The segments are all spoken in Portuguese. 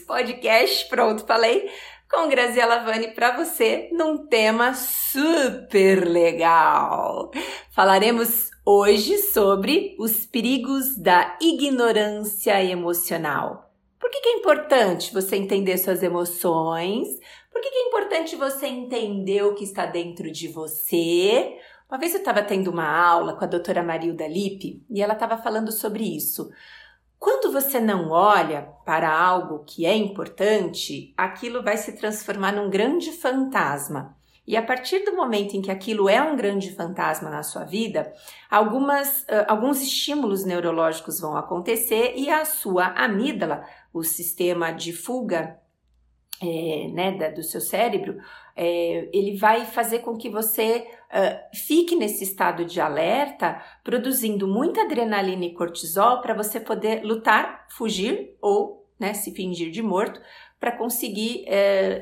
Podcast pronto, falei com Graziela Vani para você num tema super legal. Falaremos hoje sobre os perigos da ignorância emocional. Por que, que é importante você entender suas emoções? Por que, que é importante você entender o que está dentro de você? Uma vez eu estava tendo uma aula com a doutora Marilda Lippe e ela estava falando sobre isso. Quando você não olha para algo que é importante, aquilo vai se transformar num grande fantasma. E a partir do momento em que aquilo é um grande fantasma na sua vida, algumas, uh, alguns estímulos neurológicos vão acontecer e a sua amígdala, o sistema de fuga é, né, da, do seu cérebro, é, ele vai fazer com que você uh, fique nesse estado de alerta, produzindo muita adrenalina e cortisol para você poder lutar, fugir ou né, se fingir de morto para conseguir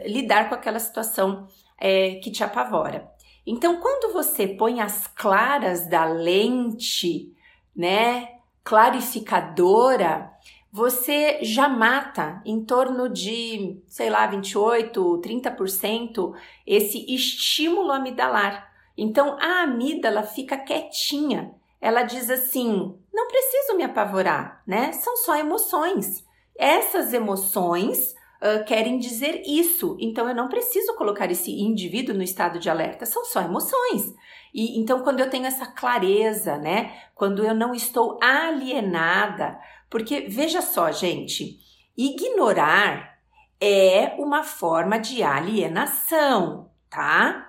lidar com aquela situação é, que te apavora. Então, quando você põe as claras da lente, né, clarificadora, você já mata em torno de, sei lá, 28, 30% esse estímulo amidalar. Então a amígdala fica quietinha. Ela diz assim: não preciso me apavorar, né? São só emoções. Essas emoções uh, querem dizer isso. Então eu não preciso colocar esse indivíduo no estado de alerta. São só emoções. E então quando eu tenho essa clareza, né? Quando eu não estou alienada, porque veja só, gente, ignorar é uma forma de alienação, tá?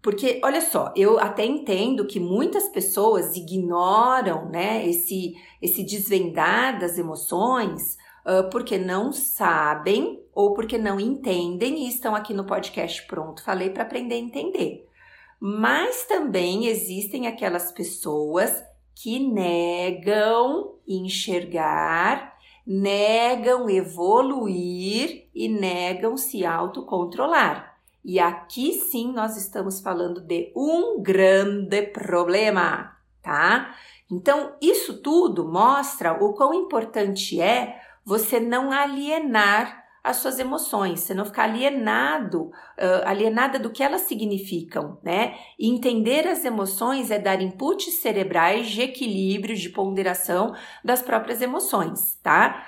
Porque, olha só, eu até entendo que muitas pessoas ignoram, né, esse, esse desvendar das emoções uh, porque não sabem ou porque não entendem e estão aqui no podcast pronto, falei para aprender a entender. Mas também existem aquelas pessoas que negam enxergar, negam evoluir e negam se autocontrolar. E aqui sim nós estamos falando de um grande problema, tá? Então, isso tudo mostra o quão importante é você não alienar as suas emoções, você não ficar alienado, alienada do que elas significam, né? E entender as emoções é dar inputs cerebrais de equilíbrio, de ponderação das próprias emoções, tá?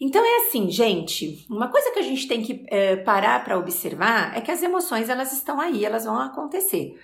Então é assim, gente, uma coisa que a gente tem que parar para observar é que as emoções elas estão aí, elas vão acontecer.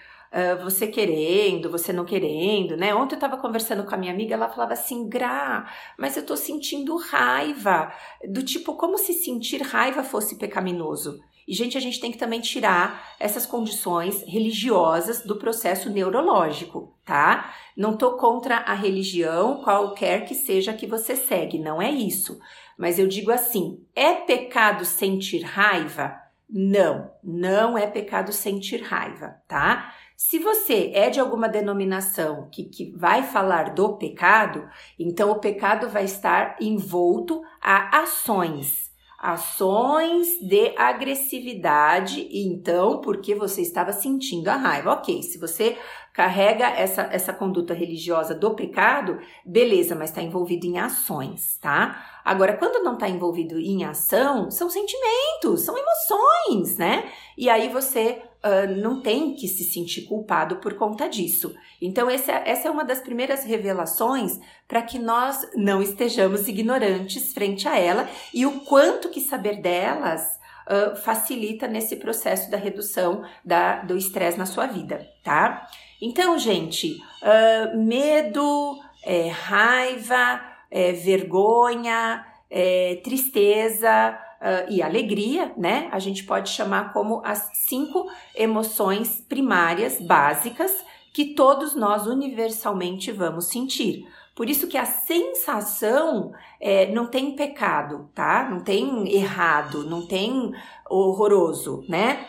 Você querendo, você não querendo, né? Ontem eu tava conversando com a minha amiga, ela falava assim, Gra, mas eu tô sentindo raiva, do tipo, como se sentir raiva fosse pecaminoso. E, gente, a gente tem que também tirar essas condições religiosas do processo neurológico, tá? Não tô contra a religião, qualquer que seja que você segue, não é isso. Mas eu digo assim: é pecado sentir raiva? Não, não é pecado sentir raiva, tá? Se você é de alguma denominação que, que vai falar do pecado, então o pecado vai estar envolto a ações, ações de agressividade, então porque você estava sentindo a raiva. Ok, se você carrega essa, essa conduta religiosa do pecado, beleza, mas está envolvido em ações, tá? Agora, quando não está envolvido em ação, são sentimentos, são emoções, né? E aí você uh, não tem que se sentir culpado por conta disso. Então, essa, essa é uma das primeiras revelações para que nós não estejamos ignorantes frente a ela e o quanto que saber delas uh, facilita nesse processo da redução da, do estresse na sua vida, tá? Então, gente, uh, medo, é, raiva, é, vergonha, é, tristeza, uh, e alegria, né? A gente pode chamar como as cinco emoções primárias, básicas, que todos nós universalmente vamos sentir. Por isso que a sensação é, não tem pecado, tá? Não tem errado, não tem horroroso, né?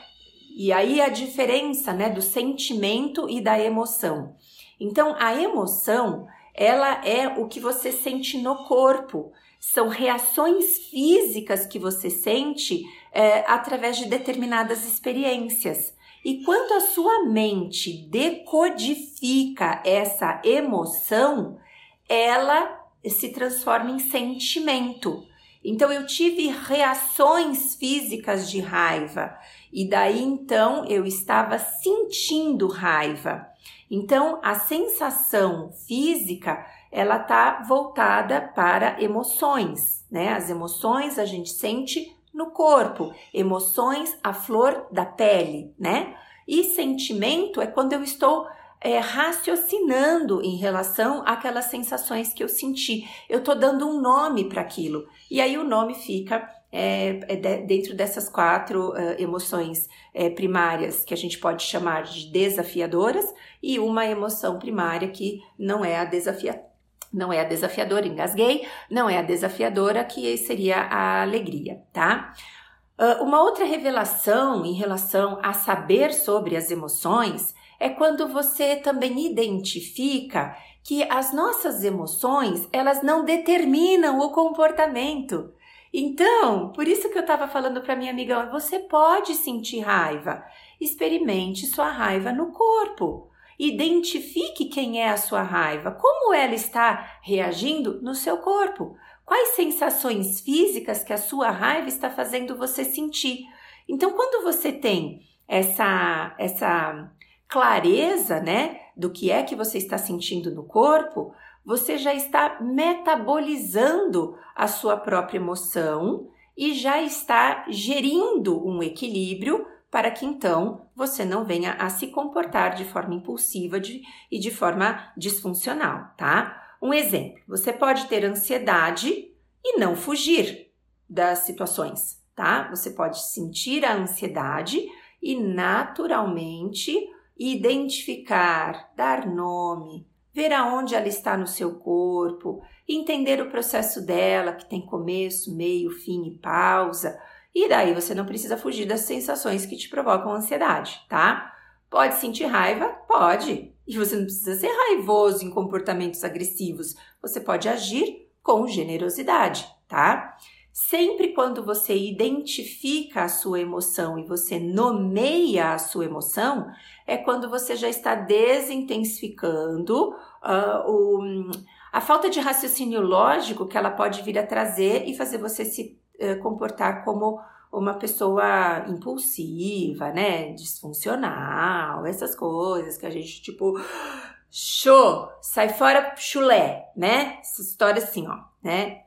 E aí a diferença, né, do sentimento e da emoção. Então, a emoção, ela é o que você sente no corpo são reações físicas que você sente é, através de determinadas experiências. E quando a sua mente decodifica essa emoção, ela se transforma em sentimento. Então eu tive reações físicas de raiva e daí então eu estava sentindo raiva. Então a sensação física ela tá voltada para emoções, né? As emoções a gente sente no corpo, emoções à flor da pele, né? E sentimento é quando eu estou é, raciocinando em relação àquelas sensações que eu senti. Eu estou dando um nome para aquilo. E aí o nome fica é, é de, dentro dessas quatro uh, emoções é, primárias que a gente pode chamar de desafiadoras e uma emoção primária que não é a desafia, não é a desafiadora, engasguei, não é a desafiadora que seria a alegria, tá? Uh, uma outra revelação em relação a saber sobre as emoções é quando você também identifica que as nossas emoções, elas não determinam o comportamento. Então, por isso que eu estava falando para minha amiga, você pode sentir raiva. Experimente sua raiva no corpo. Identifique quem é a sua raiva, como ela está reagindo no seu corpo. Quais sensações físicas que a sua raiva está fazendo você sentir? Então, quando você tem essa essa clareza, né, do que é que você está sentindo no corpo, você já está metabolizando a sua própria emoção e já está gerindo um equilíbrio para que então você não venha a se comportar de forma impulsiva de, e de forma disfuncional, tá? Um exemplo: você pode ter ansiedade e não fugir das situações, tá? Você pode sentir a ansiedade e naturalmente identificar, dar nome, ver aonde ela está no seu corpo, entender o processo dela, que tem começo, meio, fim e pausa. E daí você não precisa fugir das sensações que te provocam ansiedade, tá? Pode sentir raiva? Pode. E você não precisa ser raivoso em comportamentos agressivos. Você pode agir com generosidade, tá? Sempre quando você identifica a sua emoção e você nomeia a sua emoção, é quando você já está desintensificando uh, o, a falta de raciocínio lógico que ela pode vir a trazer e fazer você se comportar como uma pessoa impulsiva, né? Disfuncional, essas coisas que a gente, tipo, show, sai fora chulé, né? Essa história assim, ó, né?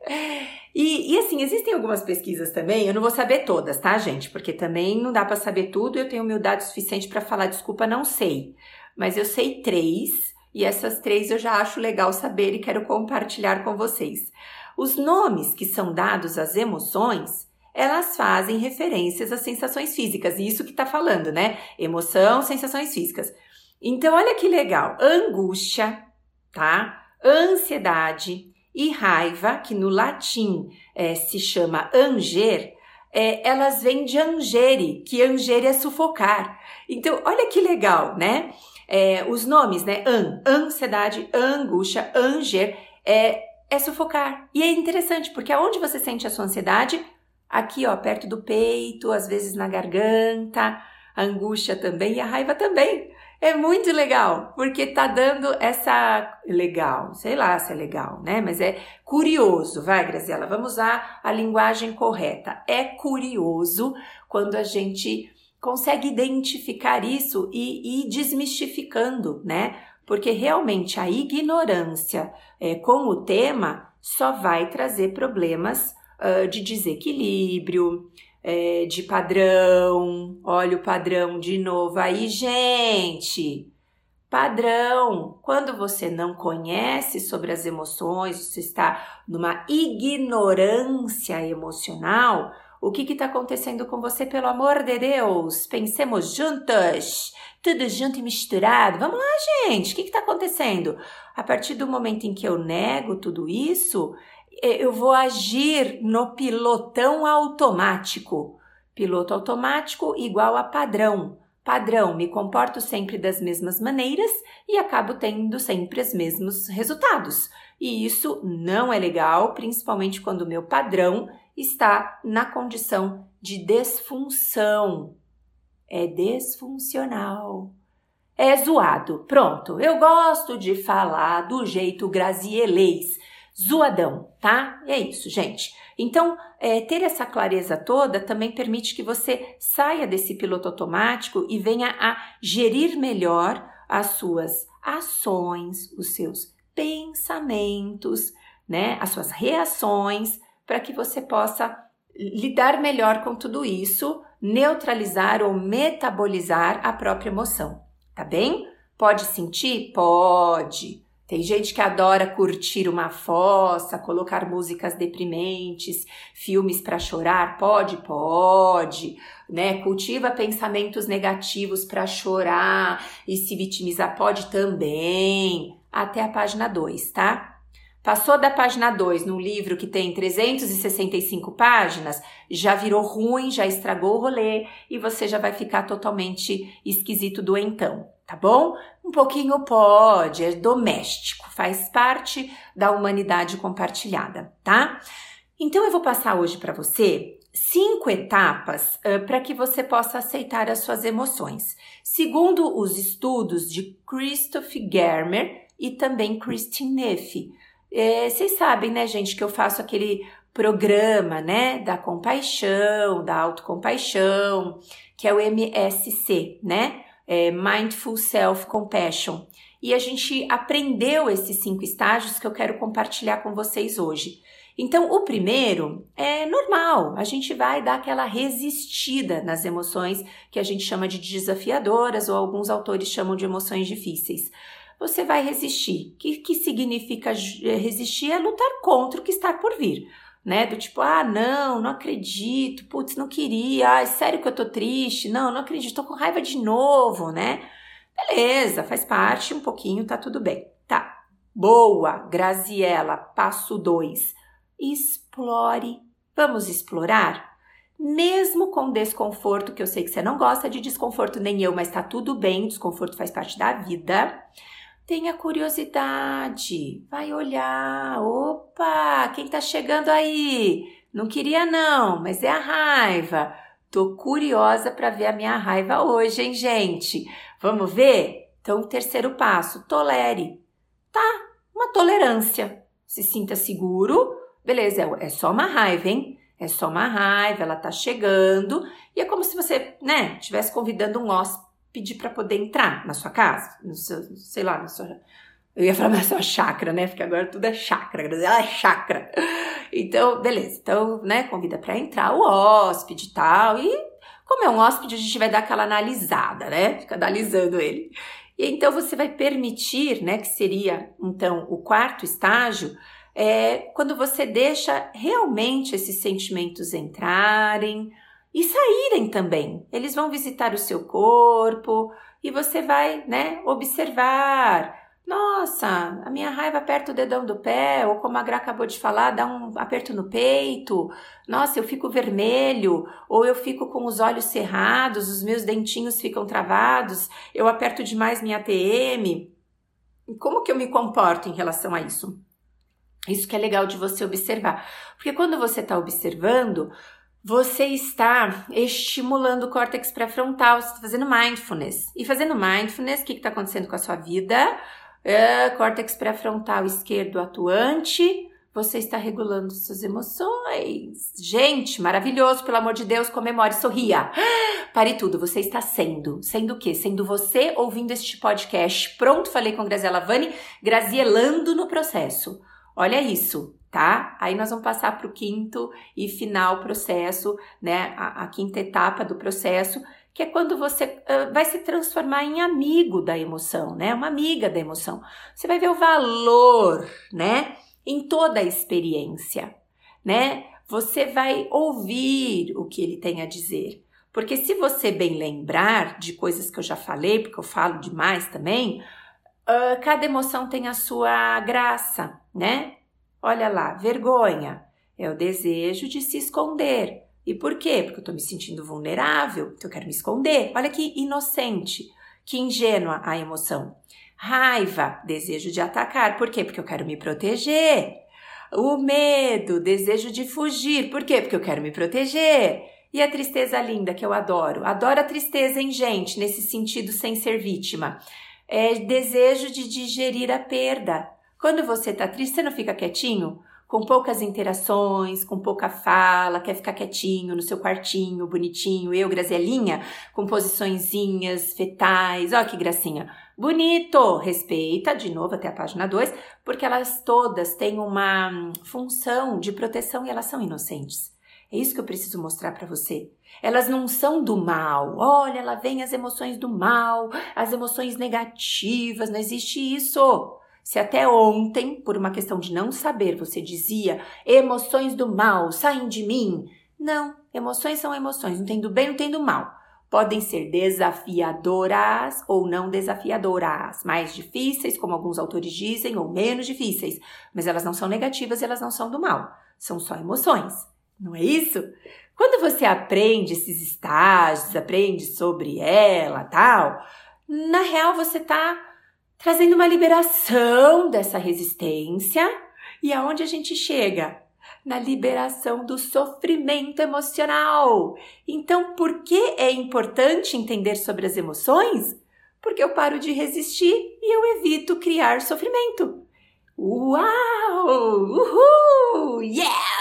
E, e, assim, existem algumas pesquisas também, eu não vou saber todas, tá, gente? Porque também não dá para saber tudo, eu tenho humildade suficiente para falar, desculpa, não sei. Mas eu sei três, e essas três eu já acho legal saber e quero compartilhar com vocês. Os nomes que são dados às emoções, elas fazem referências às sensações físicas, e isso que tá falando, né? Emoção, sensações físicas. Então, olha que legal. Angústia, tá? Ansiedade, e raiva, que no latim é, se chama anger, é, elas vêm de angere, que angere é sufocar. Então, olha que legal, né? É, os nomes, né? An, ansiedade, angústia, anger, é, é sufocar. E é interessante, porque aonde você sente a sua ansiedade? Aqui, ó, perto do peito, às vezes na garganta, a angústia também e a raiva também. É muito legal, porque tá dando essa. Legal, sei lá se é legal, né? Mas é curioso, vai, Graziela, vamos usar a linguagem correta. É curioso quando a gente consegue identificar isso e ir desmistificando, né? Porque realmente a ignorância é, com o tema só vai trazer problemas uh, de desequilíbrio, é, de padrão. Olha o padrão de novo aí, gente. Padrão. Quando você não conhece sobre as emoções, você está numa ignorância emocional, o que está acontecendo com você, pelo amor de Deus? Pensemos juntas, tudo junto e misturado. Vamos lá, gente, o que está acontecendo? A partir do momento em que eu nego tudo isso, é, eu vou agir no pilotão automático. Piloto automático igual a padrão. Padrão, me comporto sempre das mesmas maneiras e acabo tendo sempre os mesmos resultados. E isso não é legal, principalmente quando o meu padrão está na condição de desfunção. É desfuncional. É zoado. Pronto, eu gosto de falar do jeito grazielês zoadão, tá? É isso, gente. Então, é, ter essa clareza toda também permite que você saia desse piloto automático e venha a gerir melhor as suas ações, os seus pensamentos, né, as suas reações, para que você possa lidar melhor com tudo isso, neutralizar ou metabolizar a própria emoção, tá bem? Pode sentir? Pode. Tem gente que adora curtir uma fossa, colocar músicas deprimentes, filmes para chorar, pode, pode, né? Cultiva pensamentos negativos para chorar e se vitimizar, pode também, até a página 2, tá? Passou da página 2 num livro que tem 365 páginas, já virou ruim, já estragou o rolê e você já vai ficar totalmente esquisito doentão, tá bom? Um pouquinho pode, é doméstico, faz parte da humanidade compartilhada, tá? Então eu vou passar hoje para você cinco etapas uh, para que você possa aceitar as suas emoções. Segundo os estudos de Christoph Germer e também Christine Neff. É, vocês sabem, né, gente, que eu faço aquele programa, né, da compaixão, da autocompaixão, que é o MSC, né? É Mindful Self Compassion. E a gente aprendeu esses cinco estágios que eu quero compartilhar com vocês hoje. Então, o primeiro é normal, a gente vai dar aquela resistida nas emoções que a gente chama de desafiadoras ou alguns autores chamam de emoções difíceis você vai resistir. O que, que significa eh, resistir? É lutar contra o que está por vir. Né? Do tipo, ah, não, não acredito, putz, não queria, ah, é sério que eu tô triste, não, não acredito, tô com raiva de novo, né? Beleza, faz parte um pouquinho, tá tudo bem. Tá, boa, Graziela, passo 2. Explore. Vamos explorar? Mesmo com desconforto, que eu sei que você não gosta de desconforto, nem eu, mas tá tudo bem, desconforto faz parte da vida. Tenha curiosidade, vai olhar. Opa, quem tá chegando aí? Não queria não, mas é a raiva. Tô curiosa para ver a minha raiva hoje, hein, gente? Vamos ver? Então, terceiro passo, tolere. Tá, uma tolerância. Se sinta seguro. Beleza, é só uma raiva, hein? É só uma raiva, ela tá chegando. E é como se você, né, estivesse convidando um hóspede pedir para poder entrar na sua casa, no seu, sei lá, na sua. Eu ia falar na sua chácara, né? Porque agora tudo é chácara, ela é chácara. Então, beleza. Então, né, convida para entrar o hóspede e tal. E como é um hóspede, a gente vai dar aquela analisada, né? Fica analisando ele. E então você vai permitir, né, que seria então o quarto estágio, é quando você deixa realmente esses sentimentos entrarem, e saírem também. Eles vão visitar o seu corpo e você vai, né, observar. Nossa, a minha raiva aperta o dedão do pé, ou como a Gra acabou de falar, dá um aperto no peito. Nossa, eu fico vermelho, ou eu fico com os olhos cerrados, os meus dentinhos ficam travados, eu aperto demais minha ATM. Como que eu me comporto em relação a isso? Isso que é legal de você observar. Porque quando você está observando, você está estimulando o córtex pré-frontal, você está fazendo mindfulness. E fazendo mindfulness, o que está acontecendo com a sua vida? É, córtex pré-frontal esquerdo atuante, você está regulando suas emoções. Gente, maravilhoso, pelo amor de Deus, comemore, sorria. Pare tudo, você está sendo. Sendo o quê? Sendo você ouvindo este podcast. Pronto, falei com Graziela Vani, grazielando no processo. Olha isso, tá? Aí nós vamos passar para o quinto e final processo, né? A, a, quinta etapa do processo, que é quando você uh, vai se transformar em amigo da emoção, né? Uma amiga da emoção. Você vai ver o valor, né? Em toda a experiência, né? Você vai ouvir o que ele tem a dizer. Porque se você bem lembrar de coisas que eu já falei, porque eu falo demais também, uh, cada emoção tem a sua graça, né? Olha lá, vergonha é o desejo de se esconder. E por quê? Porque eu estou me sentindo vulnerável, então eu quero me esconder. Olha que inocente, que ingênua a emoção. Raiva, desejo de atacar. Por quê? Porque eu quero me proteger. O medo, desejo de fugir. Por quê? Porque eu quero me proteger. E a tristeza linda, que eu adoro. Adoro a tristeza em gente, nesse sentido, sem ser vítima. É desejo de digerir a perda. Quando você tá triste, você não fica quietinho? Com poucas interações, com pouca fala, quer ficar quietinho no seu quartinho, bonitinho, eu, Grazelinha, com posiçõezinhas fetais, ó que gracinha. Bonito! Respeita, de novo até a página 2, porque elas todas têm uma hum, função de proteção e elas são inocentes. É isso que eu preciso mostrar para você. Elas não são do mal. Olha, lá vem as emoções do mal, as emoções negativas, não existe isso. Se até ontem, por uma questão de não saber, você dizia emoções do mal saem de mim. Não, emoções são emoções, não tem do bem, não tem do mal. Podem ser desafiadoras ou não desafiadoras, mais difíceis, como alguns autores dizem, ou menos difíceis, mas elas não são negativas e elas não são do mal, são só emoções não é isso? Quando você aprende esses estágios, aprende sobre ela, tal, na real você está trazendo uma liberação dessa resistência e aonde a gente chega? Na liberação do sofrimento emocional. Então, por que é importante entender sobre as emoções? Porque eu paro de resistir e eu evito criar sofrimento. Uau! Uhul! Yes!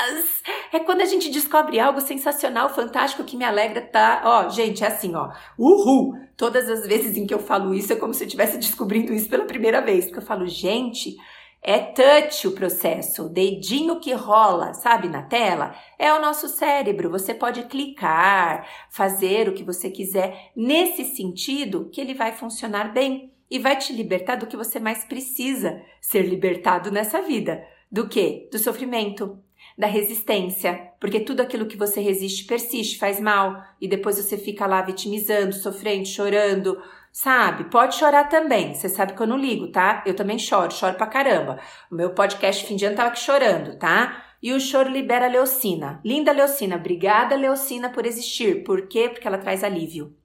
Quando a gente descobre algo sensacional, fantástico, que me alegra, tá? Ó, gente, é assim, ó. Uhul! Todas as vezes em que eu falo isso é como se eu estivesse descobrindo isso pela primeira vez. Porque eu falo, gente, é touch o processo, o dedinho que rola, sabe, na tela, é o nosso cérebro. Você pode clicar, fazer o que você quiser nesse sentido que ele vai funcionar bem e vai te libertar do que você mais precisa ser libertado nessa vida. Do que? Do sofrimento, da resistência, porque tudo aquilo que você resiste persiste, faz mal, e depois você fica lá vitimizando, sofrendo, chorando, sabe? Pode chorar também, você sabe que eu não ligo, tá? Eu também choro, choro pra caramba. O meu podcast fim de ano tava aqui chorando, tá? E o choro libera a leucina. Linda leucina, obrigada leucina por existir. Por quê? Porque ela traz alívio.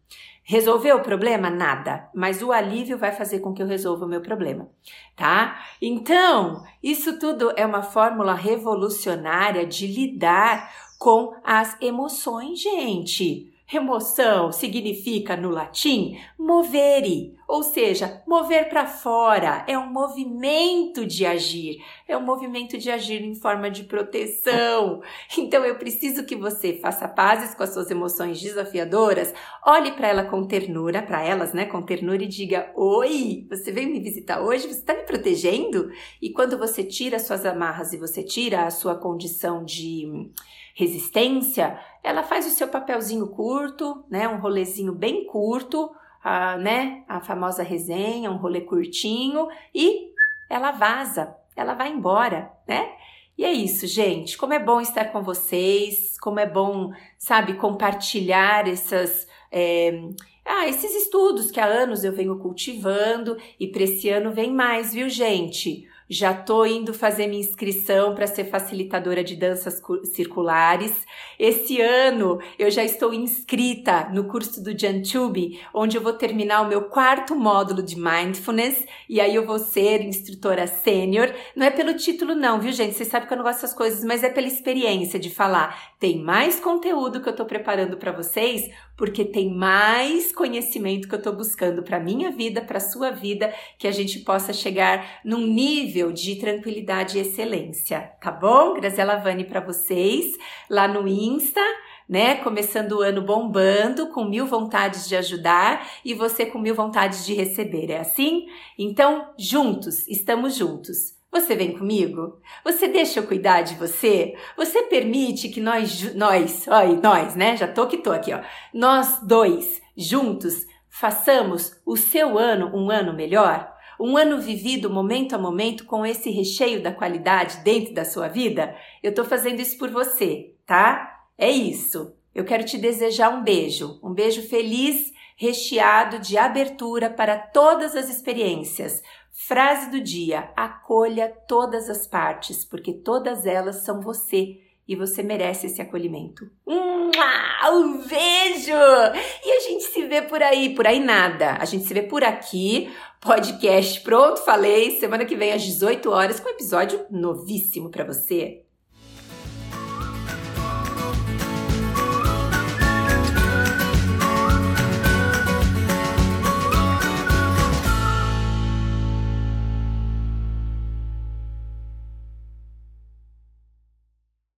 Resolveu o problema? Nada, mas o alívio vai fazer com que eu resolva o meu problema, tá? Então, isso tudo é uma fórmula revolucionária de lidar com as emoções, gente. Emoção significa no latim movere, ou seja, mover para fora, é um movimento de agir, é um movimento de agir em forma de proteção. Então eu preciso que você faça pazes com as suas emoções desafiadoras, olhe para ela com ternura, para elas, né, com ternura e diga: "Oi, você veio me visitar hoje? Você está me protegendo?" E quando você tira suas amarras e você tira a sua condição de resistência, ela faz o seu papelzinho curto, né? Um rolezinho bem curto, a, né? A famosa resenha, um rolê curtinho e ela vaza, ela vai embora, né? E é isso, gente. Como é bom estar com vocês, como é bom, sabe, compartilhar essas. É, ah, esses estudos que há anos eu venho cultivando e para esse ano vem mais, viu, gente? Já tô indo fazer minha inscrição para ser facilitadora de danças circulares. Esse ano eu já estou inscrita no curso do Jantube, onde eu vou terminar o meu quarto módulo de mindfulness e aí eu vou ser instrutora sênior. Não é pelo título não, viu, gente? Vocês sabem que eu não gosto dessas coisas, mas é pela experiência de falar. Tem mais conteúdo que eu tô preparando para vocês, porque tem mais conhecimento que eu tô buscando para minha vida, para sua vida, que a gente possa chegar num nível de tranquilidade e excelência, tá bom? Graziela Vani para vocês lá no Insta, né? Começando o ano bombando, com mil vontades de ajudar e você com mil vontades de receber, é assim? Então, juntos, estamos juntos. Você vem comigo? Você deixa eu cuidar de você? Você permite que nós, nós, olha, nós, né? Já tô que tô aqui, ó. Nós dois, juntos, façamos o seu ano um ano melhor? Um ano vivido momento a momento com esse recheio da qualidade dentro da sua vida? Eu tô fazendo isso por você, tá? É isso. Eu quero te desejar um beijo, um beijo feliz, recheado de abertura para todas as experiências. Frase do dia: acolha todas as partes, porque todas elas são você e você merece esse acolhimento. Um beijo! E a gente se vê por aí, por aí nada. A gente se vê por aqui. Podcast pronto, falei. Semana que vem às 18 horas com um episódio novíssimo para você.